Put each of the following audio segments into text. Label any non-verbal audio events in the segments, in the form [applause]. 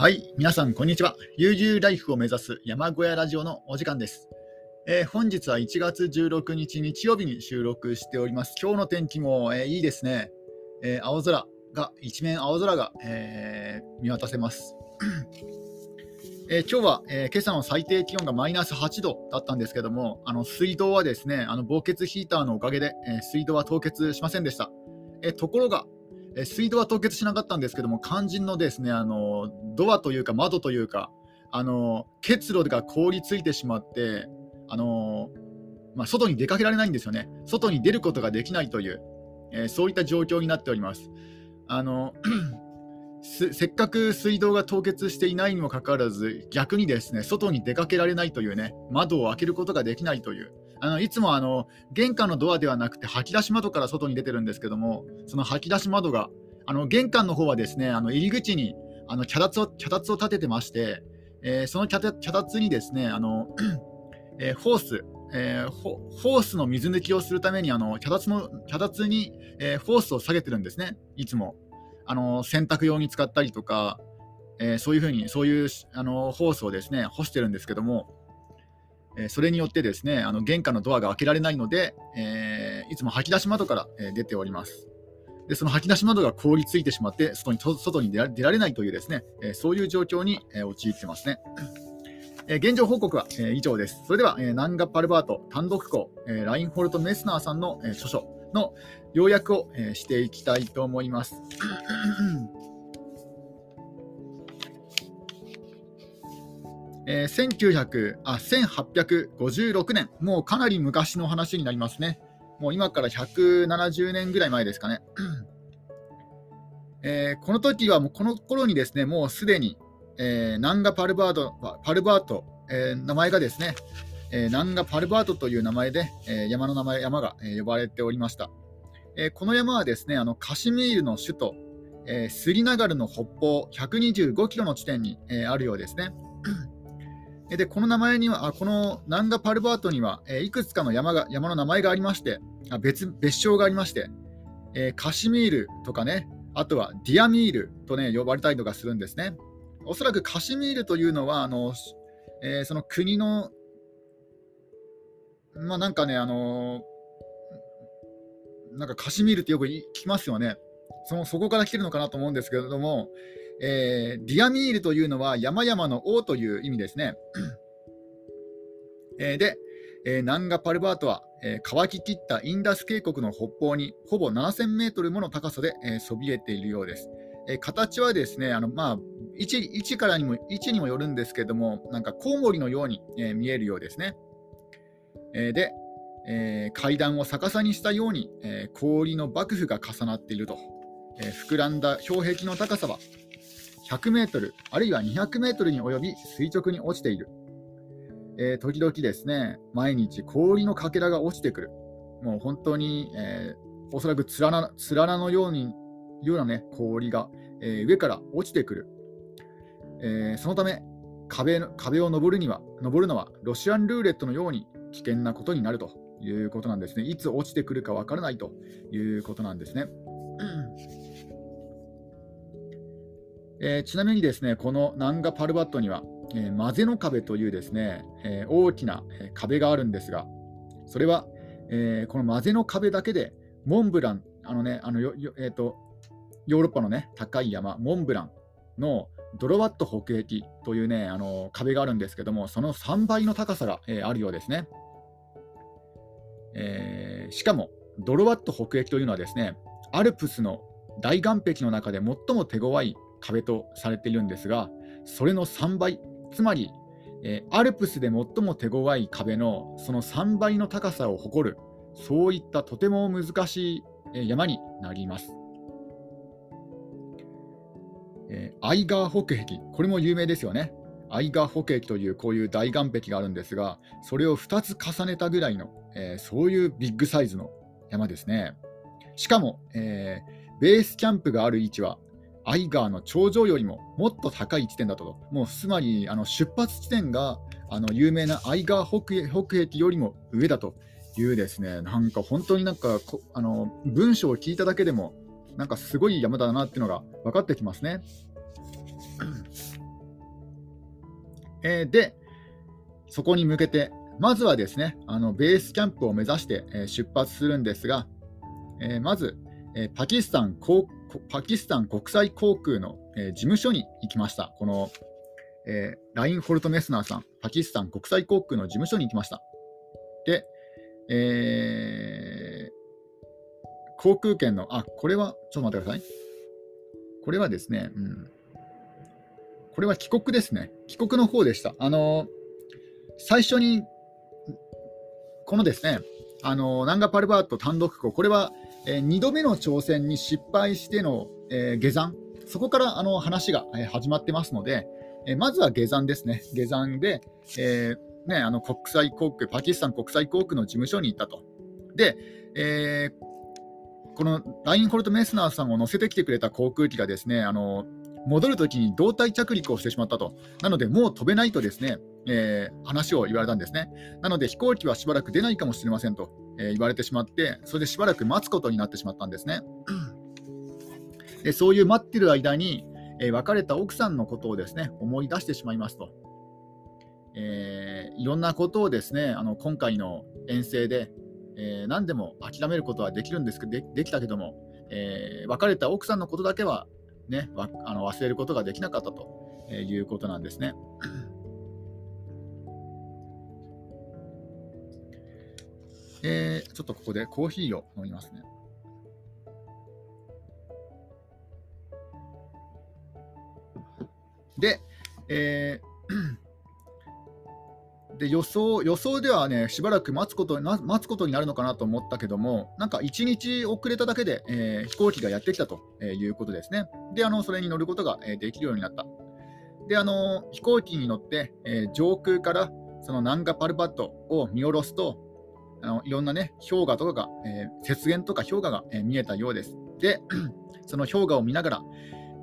はい、皆さん、こんにちは。悠々ライフを目指す山小屋ラジオのお時間です。えー本日は1月16日日曜日に収録しております。今日の天気も、えーいいですね。えー青空が、一面青空が、えー見渡せます。えー今日は、えー今朝の最低気温がマイナス8度だったんですけども、あの水道はですね、あの防血ヒーターのおかげで、えー水道は凍結しませんでした。えーところが、え水道は凍結しなかったんですけども、肝心のですね、あのドアというか窓というか、あの結露が凍りついてしまって、あのまあ、外に出かけられないんですよね。外に出ることができないという、えーそういった状況になっております。あの [clears throat] せっかく水道が凍結していないにもかかわらず、逆にですね、外に出かけられないというね、窓を開けることができないという、あのいつもあの玄関のドアではなくて、吐き出し窓から外に出てるんですけども、その吐き出し窓が、あの玄関の方はですね、あの入り口にあの脚立を脚立を立ててまして、えーその脚立にですね、あのえーホース、えーホ、ホースの水抜きをするためにあの脚立の脚立に、えーホースを下げてるんですね、いつも。あの洗濯用に使ったりとか、えーそういうふうに、そういうあのホースをですね干してるんですけども、えーそれによってですねあの玄関のドアが開けられないので、えーいつも吐き出し窓から、えー出ております。でその吐き出し窓が凍りついてしまって外に外に出ら出られないというですね、えーそういう状況に、えー陥ってますね。[coughs] えー現状報告は、えー以上です。それでは、えーナンガ・パルバート単独校、えーラインホルト・メスナーさんの、えー著書の要約を、えーしていきたいと思います。えー1900あ1856年、もうかなり昔の話になりますね。もう今から170年ぐらい前ですかね。[clears throat] えーこの時はもうこの頃にですね、もうすでに、えーナンガパルバート、パルバート、えー名前がですね、えーナンガパルバートという名前で、えー山の名前、山が、えー呼ばれておりました。えーこの山はですね、あのカシミールの首都、えースリナガルの北方125キロの地点に、えーあるようですね。えで、この名前には、あこのナンガパルバートには、えーいくつかの山が山の名前がありまして、あ別別称がありまして、えーカシミールとかね、あとはディアミールとね、呼ばれたりとかするんですね。おそらくカシミールというのは、あのえーその国の、まあなんかね、あのなんかカシミールってよく聞きますよね。そのそこから来てるのかなと思うんですけれども、えーディアミールというのは山々の王という意味ですね。[clears throat] えーで、えーナンガパルバートは、えー乾ききったインダス渓谷の北方にほぼ7000メートルもの高さで、えーそびえているようです。えー形はですね、あのまあ位置からにも位置にもよるんですけども、なんかコウモリのように、えー見えるようですね。えーで、えー階段を逆さにしたように、えー氷の幕府が重なっていると、えー膨らんだ氷壁の高さは100メートル、あるいは200メートルに及び垂直に落ちている。えー時々ですね、毎日氷のかけらが落ちてくる。もう本当に、えーおそらくつららつららのようにような、ね、氷が、えー上から落ちてくる。えそのため壁の、壁を登るには登るのはロシアンルーレットのように危険なことになるということなんですね。いつ落ちてくるかわからないということなんですね。えーちなみにですね、このナンガパルバットには、えーマゼの壁というですね、えー大きな壁があるんですが、それは、えこのマゼの壁だけで、モンブラン、あのね、あのえーとヨーロッパのね、高い山、モンブランのドロワット北壁というね、あの壁があるんですけども、その3倍の高さが、えあるようですね。えしかも、ドロワット北壁というのはですね、アルプスの大岩壁の中で最も手強い壁とされているんですが、それの3倍、つまり、えーアルプスで最も手強い壁のその3倍の高さを誇る、そういったとても難しいえー山になります。えーアイガー北壁、これも有名ですよね。アイガー北壁というこういう大岩壁があるんですが、それを2つ重ねたぐらいの、えーそういうビッグサイズの山ですね。しかも、えーベースキャンプがある位置は、アイガーの頂上よりももっと高い地点だったと。もうつまりあの出発地点があの有名なアイガー北北壁よりも上だというですね、なんか本当になんかあの文章を聞いただけでも、なんかすごい山だなっていうのが分かってきますね。[clears throat] えー、で、そこに向けて、まずはですね、あのベースキャンプを目指して、えー、出発するんですが、えー、まず、えパキスタン航空パキスタン国際航空の、え事務所に行きました。この、えライン・ホルト・メスナーさん、パキスタン国際航空の事務所に行きました。で、え航空券の、あ、これは、ちょっと待ってください。これはですね、うん、これは帰国ですね。帰国の方でした。あの最初に、このですね、あのナンガ・パルバート単独校、これは、えー、2度目の挑戦に失敗しての、えー、下山、そこからあの話が、えー、始まってますので、えー、まずは下山ですね、下山で、えーね、あの国際航空、パキスタン国際航空の事務所に行ったと。で、えー、このラインホルト・メスナーさんを乗せてきてくれた航空機がですね、あの戻るときに胴体着陸をしてしまったと。なので、もう飛べないとですね、えー、話を言われたんですね。なので、飛行機はしばらく出ないかもしれませんと、えー、言われてしまって、それでしばらく待つことになってしまったんですね。でそういう待ってる間に、えー、別れた奥さんのことをですね思い出してしまいますと。えいろんなことをですねあの今回の遠征で、え何でも諦めることはできるんですけどでできたけども、え別れた奥さんのことだけはね、あの忘れることができなかったということなんですね。えー、ちょっとここでコーヒーを飲みますね。で、えー、[coughs] で予想予想ではね、しばらく待つこと待つことになるのかなと思ったけども、なんか1日遅れただけで、えー、飛行機がやってきたということですね。で、あのそれに乗ることができるようになった。で、あの飛行機に乗って、えー、上空からそのナンガパルパットを見下ろすと、あのいろんなね、氷河とかが、えー、雪原とか氷河が、えー、見えたようです。で、[clears throat] その氷河を見ながら、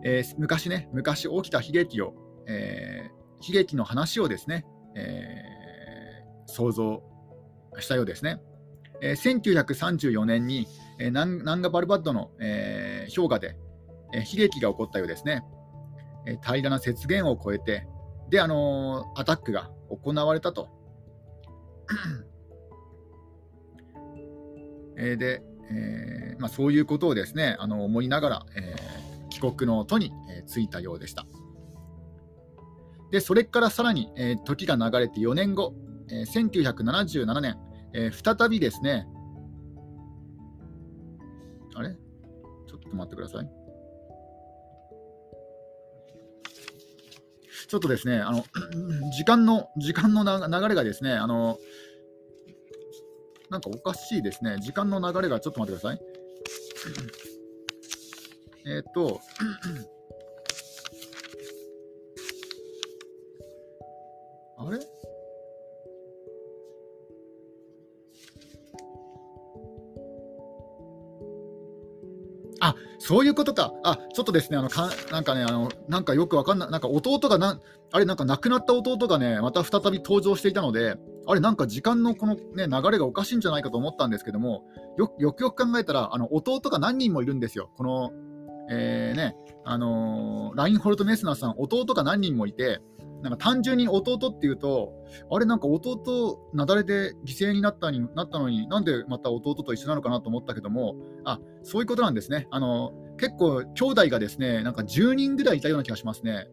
えー、昔ね、昔起きた悲劇を、えー、悲劇の話をですね、えー、想像したようですね。えー、1934年に、えー、ナンガバルバッドの、えー、氷河で、えー、悲劇が起こったようですね。えー、平らな雪原を越えて、で、あのー、アタックが行われたと。えー、で、えーまあ、そういうことをですねあの思いながら、えー、帰国の途に、えー、着いたようでした。でそれからさらに、えー、時が流れて4年後、えー、1977年、えー、再びですね、あれ？ちょっと待ってください。ちょっとですね、あの [clears throat] 時間の時間の流れがですね、あのなんかおかしいですね。時間の流れがちょっと待ってください。えっと、あれ？あそういうことか。あちょっとですね、あのかなんかねあの、なんかよくわかんない、なんか弟がな、あれ、なんか亡くなった弟がね、また再び登場していたので、あれ、なんか時間のこの、ね、流れがおかしいんじゃないかと思ったんですけども、よよくよく考えたら、あの弟が何人もいるんですよ。この、えー、ね、あのー、ラインホルト・メスナーさん、弟が何人もいて、なんか単純に弟っていうと、あれなんか弟、雪崩で犠牲になったになったのになんでまた弟と一緒なのかなと思ったけども、あそういうことなんですね。あの結構、兄弟がですね、なんか10人ぐらいいたような気がしますね。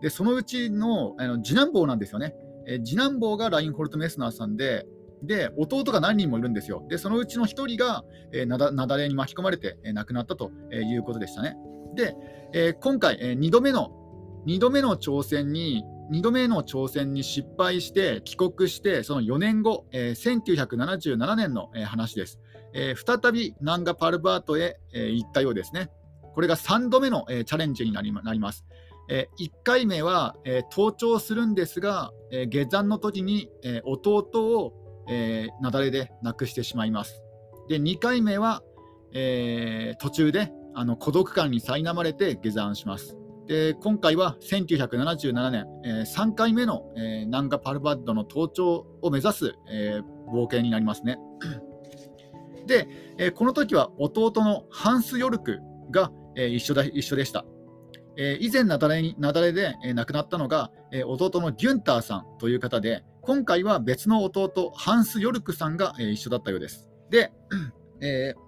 で、そのうちのあの次男坊なんですよね。え次男坊がラインホルト・メスナーさんで、で弟が何人もいるんですよ。で、そのうちの1人が、えー、なだ雪崩に巻き込まれて、え、亡くなったということでしたね。で、え、今回、え、2度目の2度目の挑戦に2度目の挑戦に失敗して帰国してその4年後、えー、1977年の、話です、えー、再びナンガ・パルバートへ、行ったようですねこれが3度目の、チャレンジになります、え1回目は、え登頂するんですが、え下山の時に、え弟を、え雪崩で亡くしてしまいますで2回目は、え途中であの孤独感に苛まれて下山しますで今回は1977年、えー、3回目の、えー、ナンガ・パルバッドの登頂を目指す、えー、冒険になりますね。で、えー、この時は弟のハンス・ヨルクが、えー、一緒だ一緒でした。えー、以前雪崩に雪崩で、えー、亡くなったのが、えー、弟のギュンターさんという方で、今回は別の弟、ハンス・ヨルクさんが、えー、一緒だったようです。で、えー、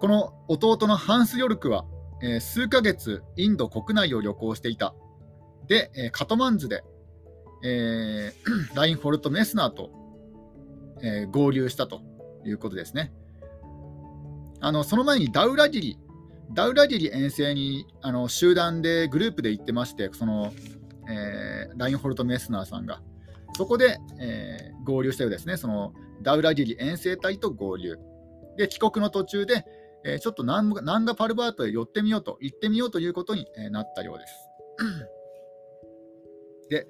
この弟のハンス・ヨルクは、えー、数ヶ月インド国内を旅行していた。で、えー、カトマンズで、えー、[clears throat] ラインフォルト・メスナーと、えー、合流したということですね。あのその前にダウラディリ、ダウラディリ遠征にあの集団でグループで行ってまして、その、えー、ラインホルト・メスナーさんが。そこで、えー、合流したようですね。そのダウラディリ遠征隊と合流。で、帰国の途中で、えー、ちょっとナンナンガパルバートへ寄ってみようと、行ってみようということに、なったようです。で、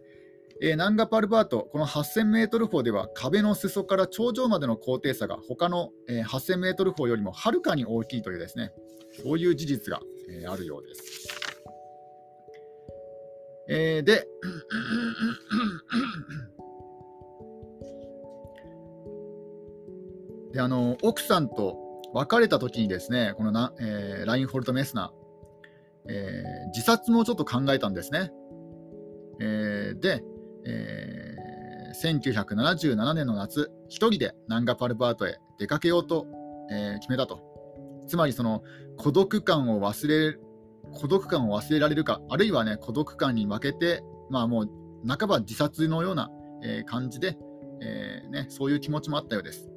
えー、ナンガパルバート、この8000メートル峰では壁の裾から頂上までの高低差が他の、えー、8000メートル峰よりもはるかに大きいというですね、そういう事実が、えー、あるようです。えー、で、であの奥さんと別れた時にですね、このな、えー、ラインホルト・メスナー、えー、自殺もちょっと考えたんですね。えー、で、えー、1977年の夏、1人でナンガパルバートへ出かけようと、えー、決めたと。つまりその孤独感を忘れ孤独感を忘れられるか、あるいはね、孤独感に負けて、まあもう半ば自殺のような、えー、感じで、えーね、そういう気持ちもあったようです。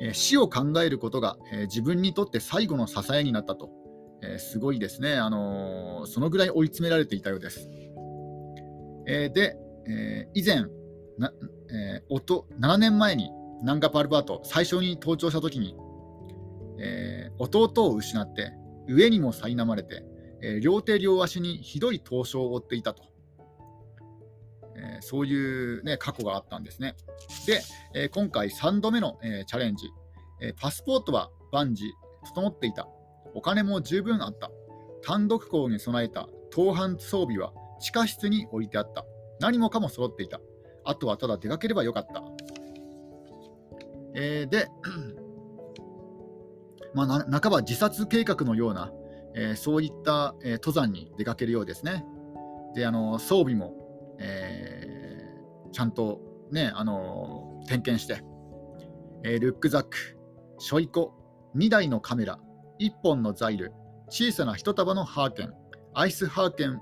えー、死を考えることが、え、自分にとって最後の支えになったと、え、すごいですね、あのそのぐらい追い詰められていたようです。えで、え以前な、え夫7年前にナンガパルバート最初に登頂したときに、え弟を失って上にも苛まれて、え両手両足にひどい凍傷を負っていたと。えそういう、ね、過去があったんですね。で、え今回3度目の、えチャレンジ、えパスポートは万事整っていた。お金も十分あった。単独校に備えた当搬装備は地下室に置いてあった。何もかも揃っていた。あとはただ出かければよかった。えー、で、[clears throat] まあ、半ば自殺計画のような、えー、そういった、えー、登山に出かけるようですね。であの装備も、えー、ちゃんと、ね、あの点検して、えー、ルックザック、ショイコ、2台のカメラ、1本のザイル、小さな1束のハーケン、アイスハーケン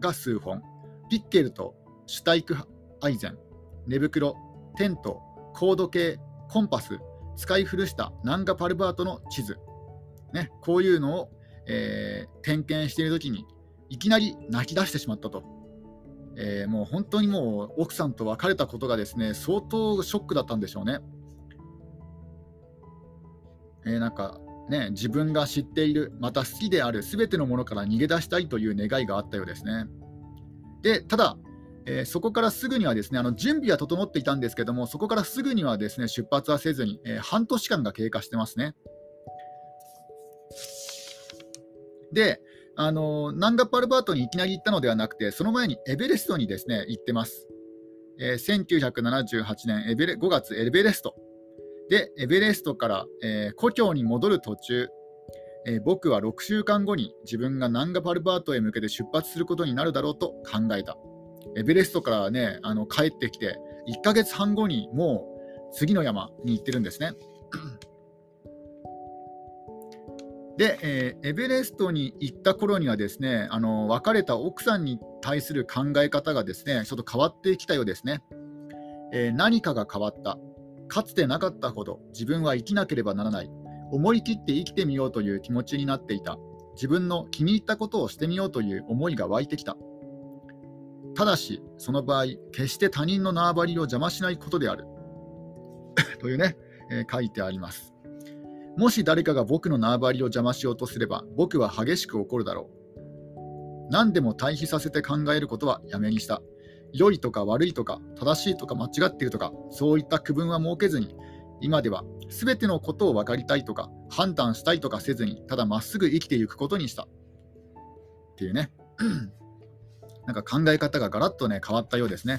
が数本、ピッケルとシュタイクアイゼン、寝袋、テント、コード系、コンパス、使い古したナンガパルバートの地図、ね、こういうのを、えー、点検しているときにいきなり泣き出してしまったと。えー、もう本当にもう奥さんと別れたことがですね相当ショックだったんでしょうね。えー、なんかね、自分が知っている、また好きであるすべてのものから逃げ出したいという願いがあったようですね。で、ただ、えー、そこからすぐにはですね、あの準備は整っていたんですけども、そこからすぐにはですね出発はせずに、えー、半年間が経過してますね。で、あのナンガパルバートにいきなり行ったのではなくて、その前にエベレストにですね行ってます。えー、1978年エベレ5月、エベレスト。で、エベレストから、えー、故郷に戻る途中、えー、僕は6週間後に自分がナンガパルバートへ向けて出発することになるだろうと考えた。エベレストからね、あの帰ってきて、1ヶ月半後にもう次の山に行ってるんですね。で、えー、エベレストに行った頃にはですね、あの別れた奥さんに対する考え方がですね、ちょっと変わってきたようですね。えー、何かが変わった。かつてなかったほど自分は生きなければならない。思い切って生きてみようという気持ちになっていた。自分の気に入ったことをしてみようという思いが湧いてきた。ただし、その場合、決して他人の縄張りを邪魔しないことである。[laughs] というね、えー、書いてあります。もし誰かが僕の縄張りを邪魔しようとすれば、僕は激しく怒るだろう。何でも対比させて考えることはやめにした。良いとか悪いとか、正しいとか間違っているとか、そういった区分は設けずに、今では全てのことを分かりたいとか、判断したいとかせずに、ただまっすぐ生きていくことにした。っていうね。なんか考え方がガラッとね、変わったようですね。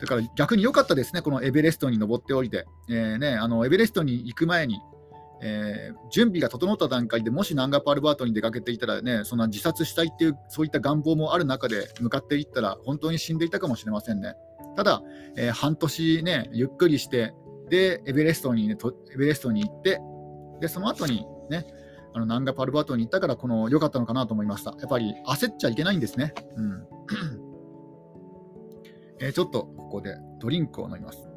だから逆に良かったですね、このエベレストに登っておいて。えー、ね、あのエベレストに行く前に、えー、準備が整った段階でもしナンガパルバートに出かけていたらね、そんな自殺したいっていう、そういった願望もある中で向かっていったら、本当に死んでいたかもしれませんね。ただ、えー、半年ね、ゆっくりして、で、エベレストに、ね、エベレストに行って、で、その後にね、あのナンガパルバートに行ったから、この良かったのかなと思いました。やっぱり焦っちゃいけないんですね。うん [clears throat] えー、ちょっとここでドリンクを飲みます。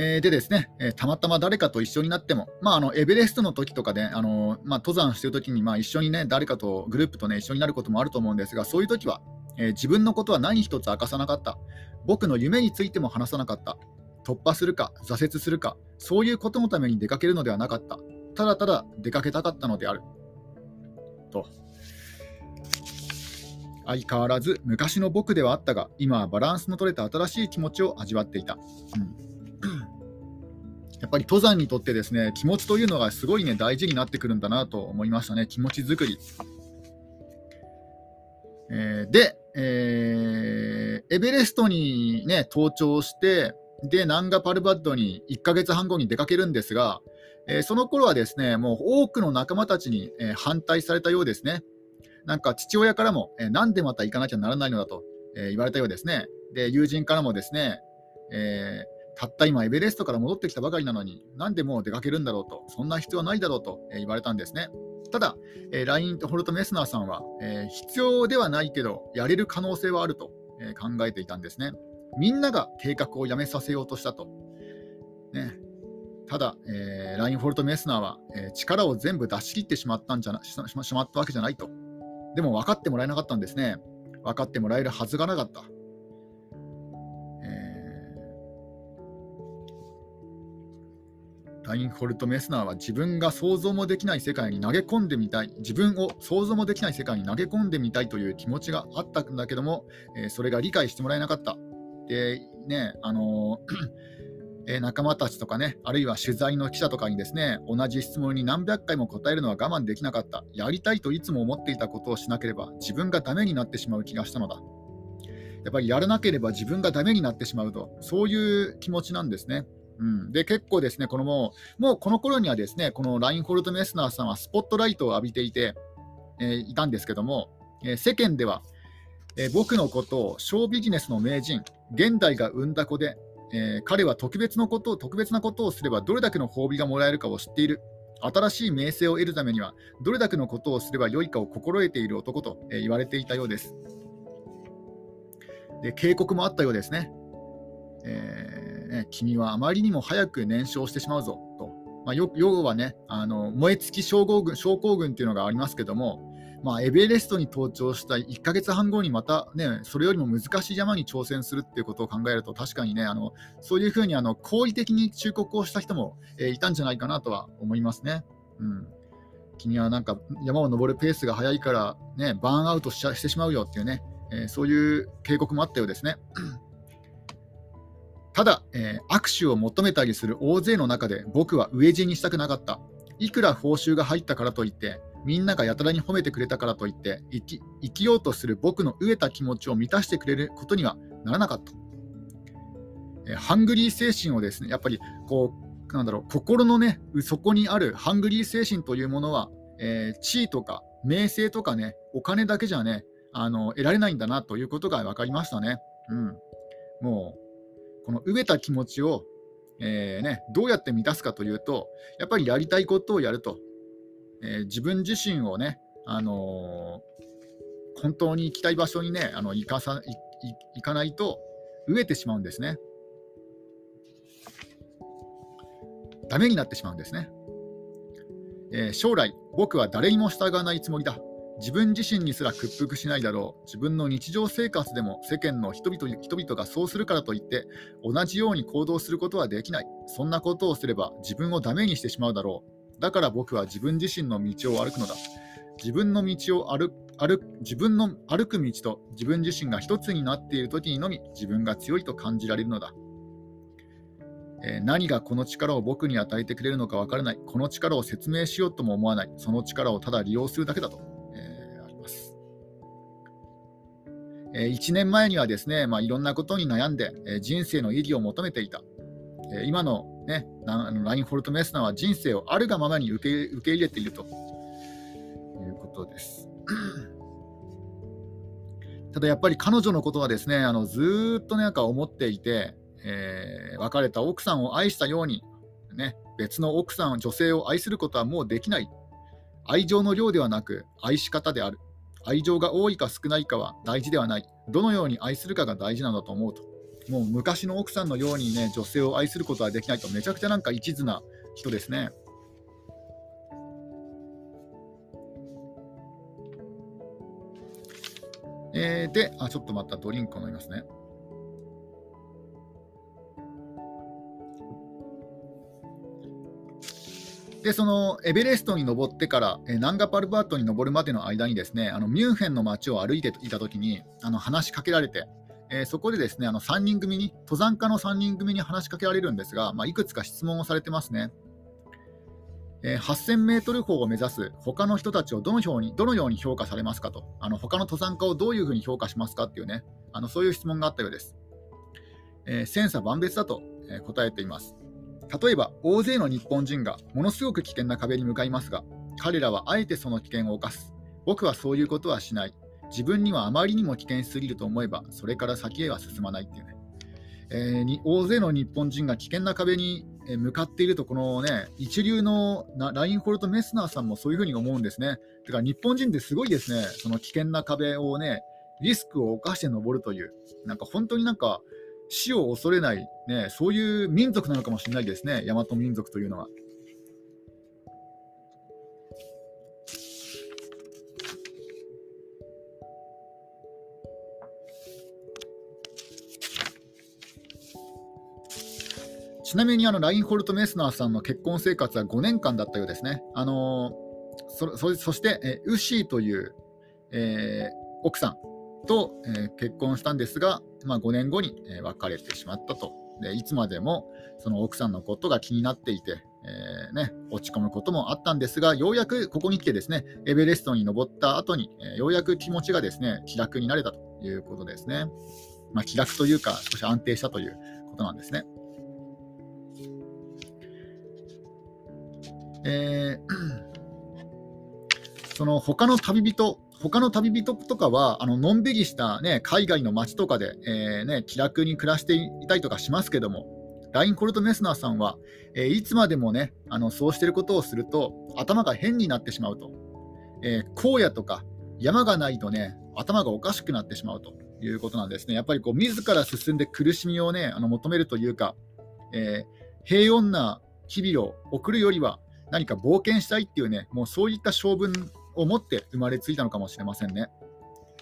えー、でですね、えー、たまたま誰かと一緒になっても、まあ、あのエベレストの時とかで、あのまあ、登山してる時にまに、あ、一緒にね、誰かとグループとね、一緒になることもあると思うんですが、そういう時は、えー、自分のことは何一つ明かさなかった。僕の夢についても話さなかった。突破するか、挫折するか、そういうことのために出かけるのではなかった。ただただ出かけたかったのである。と。相変わらず昔の僕ではあったが、今はバランスの取れた新しい気持ちを味わっていた。うん [clears throat] やっぱり登山にとってですね気持ちというのがすごいね大事になってくるんだなと思いましたね、気持ち作り。えー、で、えー、エベレストに、ね、登頂して、で、ナンガパルバッドに1ヶ月半後に出かけるんですが、えー、その頃はですねもう多くの仲間たちに、え反対されたようですね。なんか父親からも、えなんでまた行かなきゃならないのだと、え言われたようですね。で、友人からもですね、えたった今エベレストから戻ってきたばかりなのに、なんでもう出かけるんだろうと、そんな必要はないだろうと言われたんですね。ただ、えー、ラインとホルト・メスナーさんは、え、必要ではないけど、やれる可能性はあると、え、考えていたんですね。みんなが計画をやめさせようとしたと。ね、ただ、えー、ライン・ホルト・メスナーは、えー、力を全部出し切ってしまったんじゃなししまったわけじゃないと。でも分かってもらえなかったんですね。分かってもらえるはずがなかった。ラインホルト・メスナーは自分が想像もできない世界に投げ込んでみたい、自分を想像もできない世界に投げ込んでみたいという気持ちがあったんだけども、えー、それが理解してもらえなかった。で、ね、あのー、え仲間たちとかね、あるいは取材の記者とかにですね、同じ質問に何百回も答えるのは我慢できなかった。やりたいといつも思っていたことをしなければ自分がダメになってしまう気がしたのだ。やっぱりやらなければ自分がダメになってしまうと、そういう気持ちなんですね。うん、で結構ですね、このもうもうこの頃にはですねこのラインホルト・メスナーさんはスポットライトを浴びていて、えー、いたんですけども、えー、世間では、えー、僕のことをショービジネスの名人、現代が生んだ子で、え彼は特別のことを特別なことをすればどれだけの褒美がもらえるかを知っている。新しい名声を得るためにはどれだけのことをすればよいかを心得ている男と、え言われていたようです。で警告もあったようですね。えー、君はあまりにも早く燃焼してしまうぞと、まあ、要はね、あの燃え尽き症候群症候群っていうのがありますけども、まあ、エベレストに登頂した1ヶ月半後にまた、ね、それよりも難しい山に挑戦するっていうことを考えると、確かにね、あのそういうふうにあの好意的に忠告をした人も、えー、いたんじゃないかなとは思いますね。うん君はなんか山を登るペースが速いから、ね、バーンアウトししてしまうよっていうね、えー、そういう警告もあったようですね。[clears throat] ただ、えー、握手を求めたりする大勢の中で僕は飢え死にしたくなかった。いくら報酬が入ったからといって、みんながやたらに褒めてくれたからといって生き、生きようとする僕の飢えた気持ちを満たしてくれることにはならなかった。え、ハングリー精神をですね、やっぱりこう、なんだろう、心のね、底にあるハングリー精神というものは、えー、地位とか名声とかね、お金だけじゃね、あの得られないんだなということが分かりましたね。うん。もうこの飢えた気持ちを、えーね、どうやって満たすかというと、やっぱりやりたいことをやると、えー、自分自身をね、あのー、本当に行きたい場所にね、あの行かさ行かないと飢えてしまうんですね。ダメになってしまうんですね。えー、将来、僕は誰にも従わないつもりだ。自分自身にすら屈服しないだろう。自分の日常生活でも世間の人々人々がそうするからといって同じように行動することはできない。そんなことをすれば自分をダメにしてしまうだろう。だから僕は自分自身の道を歩くのだ。自分の道を歩歩自分の歩く道と自分自身が一つになっている時にのみ自分が強いと感じられるのだ。えー、何がこの力を僕に与えてくれるのかわからない。この力を説明しようとも思わない。その力をただ利用するだけだと。えー、1年前にはですね、まあ、いろんなことに悩んで、えー、人生の意義を求めていた。えー、今の,、ね、あのラインホルト・メスナーは人生をあるがままに受け受け入れているということです。[clears throat] ただやっぱり彼女のことはですねあのずっとなんか思っていて、えー、別れた奥さんを愛したように、ね、別の奥さん、女性を愛することはもうできない。愛情の量ではなく愛し方である。愛情が多いか少ないかは大事ではない。どのように愛するかが大事なんだと思うと。もう昔の奥さんのようにね、女性を愛することはできないと、めちゃくちゃなんか一途な人ですね。えー、で、あ、ちょっとまたドリンク飲みますね。で、そのエベレストに登ってから、えナンガパルバートに登るまでの間にですね、あのミュンヘンの街を歩いていたときにあの話しかけられて、えー、そこでですねあの3人組に、登山家の3人組に話しかけられるんですが、まあ、いくつか質問をされてますね。えー、8000メートル峰を目指す他の人たちをどのようにどのように評価されますかと、あの他の登山家をどういうふうに評価しますかっていうね、あのそういう質問があったようです。えー、千差万別だと、え答えています。例えば、大勢の日本人がものすごく危険な壁に向かいますが、彼らはあえてその危険を冒す。僕はそういうことはしない。自分にはあまりにも危険すぎると思えば、それから先へは進まないっていうね。えー、に大勢の日本人が危険な壁に向かっていると、このね、一流のラインホルト・メスナーさんもそういうふうに思うんですね。てから、日本人ってすごいですね、その危険な壁をね、リスクを冒して登るという、なんか本当になんか、死を恐れない、ね、そういう民族なのかもしれないですね、大和民族というのは。ちなみにあのラインホルト・メスナーさんの結婚生活は5年間だったようですね。あのそそそして、えウシーという、えー、奥さんと、えー、結婚したんですが、まあ、5年後に、えー、別れてしまったとで。いつまでもその奥さんのことが気になっていて、えー、ね、落ち込むこともあったんですが、ようやくここに来てですね、エベレストに登った後に、えようやく気持ちがですね、気楽になれたということですね。まあ、気楽というか、少し安定したということなんですね。えー、[clears throat] その他の旅人他の旅人とかは、あののんびりした、ね、海外の街とかで、えー、ね、気楽に暮らしていたりとかしますけども、ライン・コルト・メスナーさんは、えー、いつまでもね、あのそうしてることをすると、頭が変になってしまうと。えー、荒野とか山がないとね、頭がおかしくなってしまうということなんですね。やっぱりこう自ら進んで苦しみをね、あの求めるというか、えー、平穏な日々を送るよりは、何か冒険したいっていうね、もうそういった性分を持って生まれついたのかもしれませんね。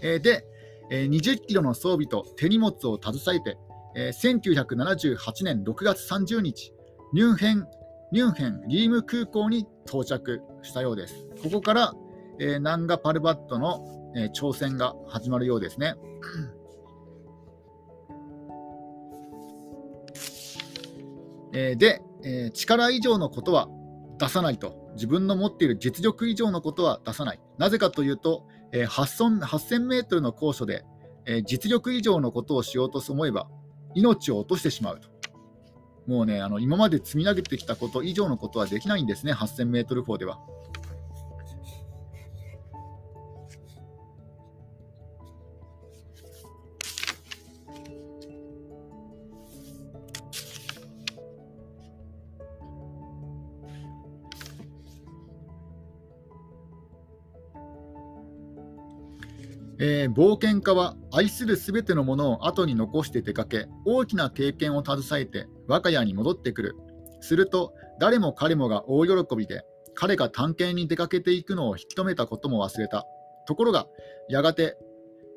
えー、で、えー、20キロの装備と手荷物を携えて、えー、1978年6月30日、ニュンヘン、ニュンヘンリーム空港に到着したようです。ここから、えー、ナンガ・パルバットの、えー、挑戦が始まるようですね。えー、で、えー、力以上のことは出さないと。自分の持っている実力以上のことは出さない。なぜかというと、えー、8000メートルの高所で、えー、実力以上のことをしようと思えば、命を落としてしまうと。もうね、あの今まで積み上げてきたこと以上のことはできないんですね、8000メートル峰では。えー、冒険家は愛するすべてのものを後に残して出かけ、大きな経験を携えて我が家に戻ってくる。すると、誰も彼もが大喜びで、彼が探検に出かけていくのを引き止めたことも忘れた。ところが、やがて、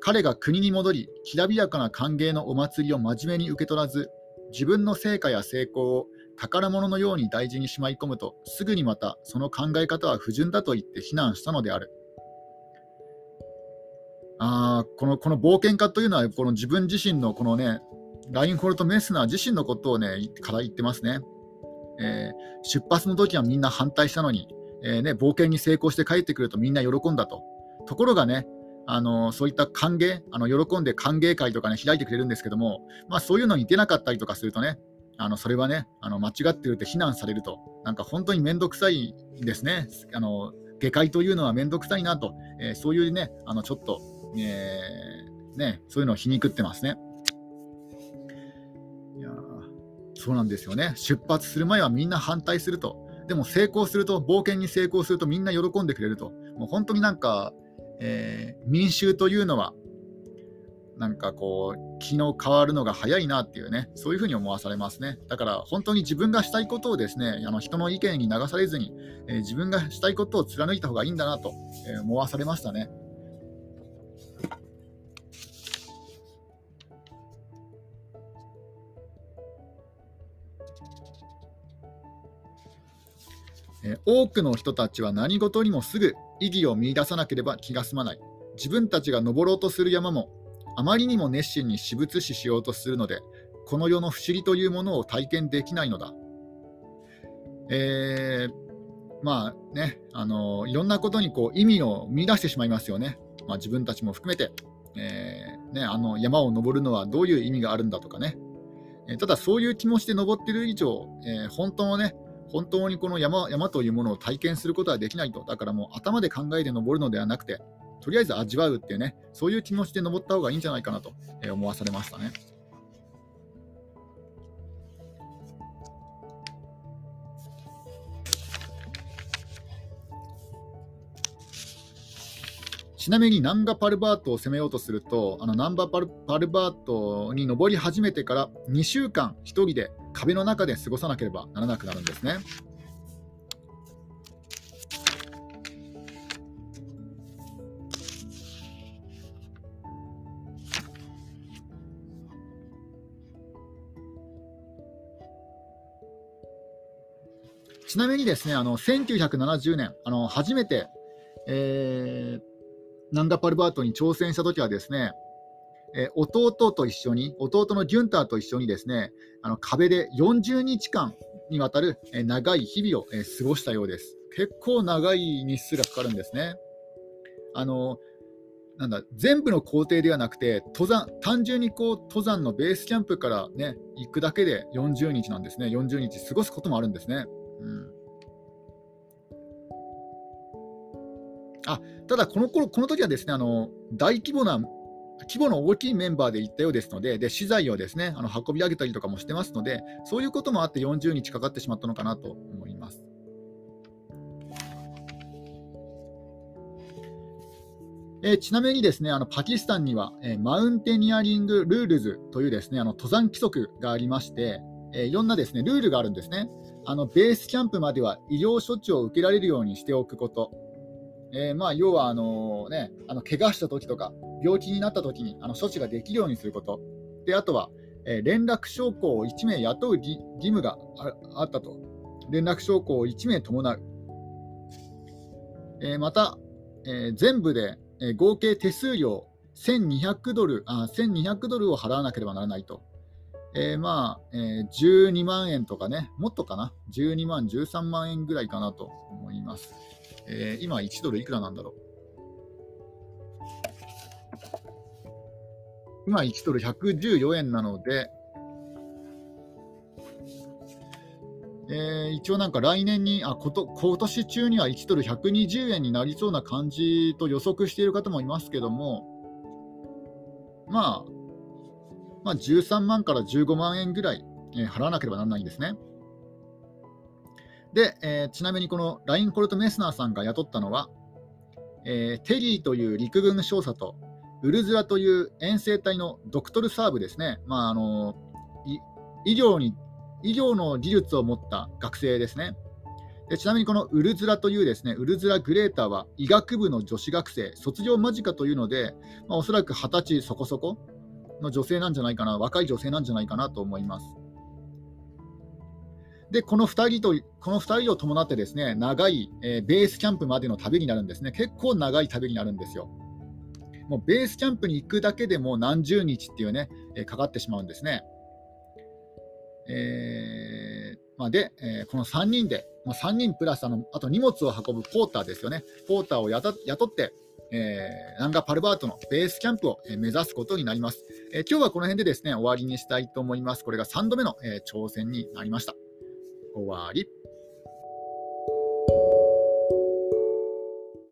彼が国に戻り、きらびやかな歓迎のお祭りを真面目に受け取らず、自分の成果や成功を宝物のように大事にしまい込むと、すぐにまたその考え方は不純だと言って非難したのである。あこのこの冒険家というのはこの自分自身のこのねラインホルト・メスナー自身のことをねから言ってますね、えー、出発の時はみんな反対したのに、えー、ね、冒険に成功して帰ってくるとみんな喜んだと。ところがねあのそういった歓迎あの、喜んで歓迎会とかね、開いてくれるんですけども、まあ、そういうのに出なかったりとかするとね、あのそれはね、あの間違ってるって非難されると、なんか本当に面倒くさいですね、あの下界というのは面倒くさいなと、えー、そういうね、あのちょっと、えー、ね、そういうのを皮肉ってますね。いやそうなんですよね、出発する前はみんな反対すると、でも成功すると、冒険に成功するとみんな喜んでくれると、もう本当になんか、えー、民衆というのは、なんかこう、気の変わるのが早いなっていうね、そういうふうに思わされますね。だから本当に自分がしたいことをですね、あの人の意見に流されずに、えー、自分がしたいことを貫いた方がいいんだなと、えー、思わされましたね。多くの人たちは何事にもすぐ意義を見出さなければ気が済まない。自分たちが登ろうとする山もあまりにも熱心に私物視しようとするので、この世の不思議というものを体験できないのだ。えー、まあね、あのいろんなことにこう意味を見出してしまいますよね。まあ、自分たちも含めて、えー、ね、あの山を登るのはどういう意味があるんだとかね。えただそういう気持ちで登ってる以上、え、本当のね、本当にこの山山というものを体験することはできないと。だからもう頭で考えて登るのではなくて、とりあえず味わうっていうね、そういう気持ちで登った方がいいんじゃないかなと思わされましたね。ちなみにナンガパルバートを攻めようとすると、あのナンバパルパルバートに登り始めてから2週間1人で壁の中で過ごさなければならなくなるんですね。ちなみにですね、あの1970年、あの初めて、えー、ナンダ・パルバートに挑戦したときはですね、えー、弟と一緒に、弟のギュンターと一緒にですね、あの壁で40日間にわたる、えー、長い日々を、えー、過ごしたようです。結構長い日数がかかるんですね。あのなんだ全部の工程ではなくて登山単純にこう登山のベースキャンプからね行くだけで40日なんですね40日過ごすこともあるんですね。うん、あただ、この頃この時はですねあの大規模な規模の大きいメンバーで行ったようですので、で資材をですねあの運び上げたりとかもしてますので、そういうこともあって40日かかってしまったのかなと思います。えー、ちなみにですねあのパキスタンには、えー、マウンテニアリング・ルールズというですねあの登山規則がありまして、えー、いろんなですねルールがあるんですね。あのベースキャンプまでは医療処置を受けられるようにしておくこと、え、まあ要はあの、ね、あの怪我した時とか病気になった時にあの処置ができるようにすること。であとは、え、連絡証拠を1名雇う義務があったと。連絡証拠を1名伴う、え、また、え全部で、え合計手数料1200ドルあ1200ドルを払わなければならないと。えー、まあ、えー、12万円とかね、もっとかな、12万、13万円ぐらいかなと思います。えー、今、1ドルいくらなんだろう。今、1ドル114円なので、えー、一応なんか来年に、あこと、今年中には1ドル120円になりそうな感じと予測している方もいますけども、まあ、まあ、13万から15万円ぐらい、えー、払わなければならないんですね。で、えー、ちなみにこのラインコルト・メスナーさんが雇ったのは、えー、テリーという陸軍少佐とウルズラという遠征隊のドクトルサーブですね、まああの医療に医療の技術を持った学生ですね。でちなみにこのウルズラというですねウルズラ・グレーターは医学部の女子学生、卒業間近というので、まあ、おそらく20歳そこそこの女性なんじゃないかな、若い女性なんじゃないかなと思います。で、この2人と、この2人を伴ってですね、長い、えー、ベースキャンプまでの旅になるんですね。結構長い旅になるんですよ。もうベースキャンプに行くだけでも何十日っていうね、え、かかってしまうんですね。えー、まあ、で、えー、この3人で、まあ、3人プラスあのあと荷物を運ぶポーターですよね。ポーターを雇って、えー、ランガパルバートのベースキャンプを目指すことになります。えー、今日はこの辺でですね終わりにしたいと思います。これが3度目の、え、挑戦になりました。終わり。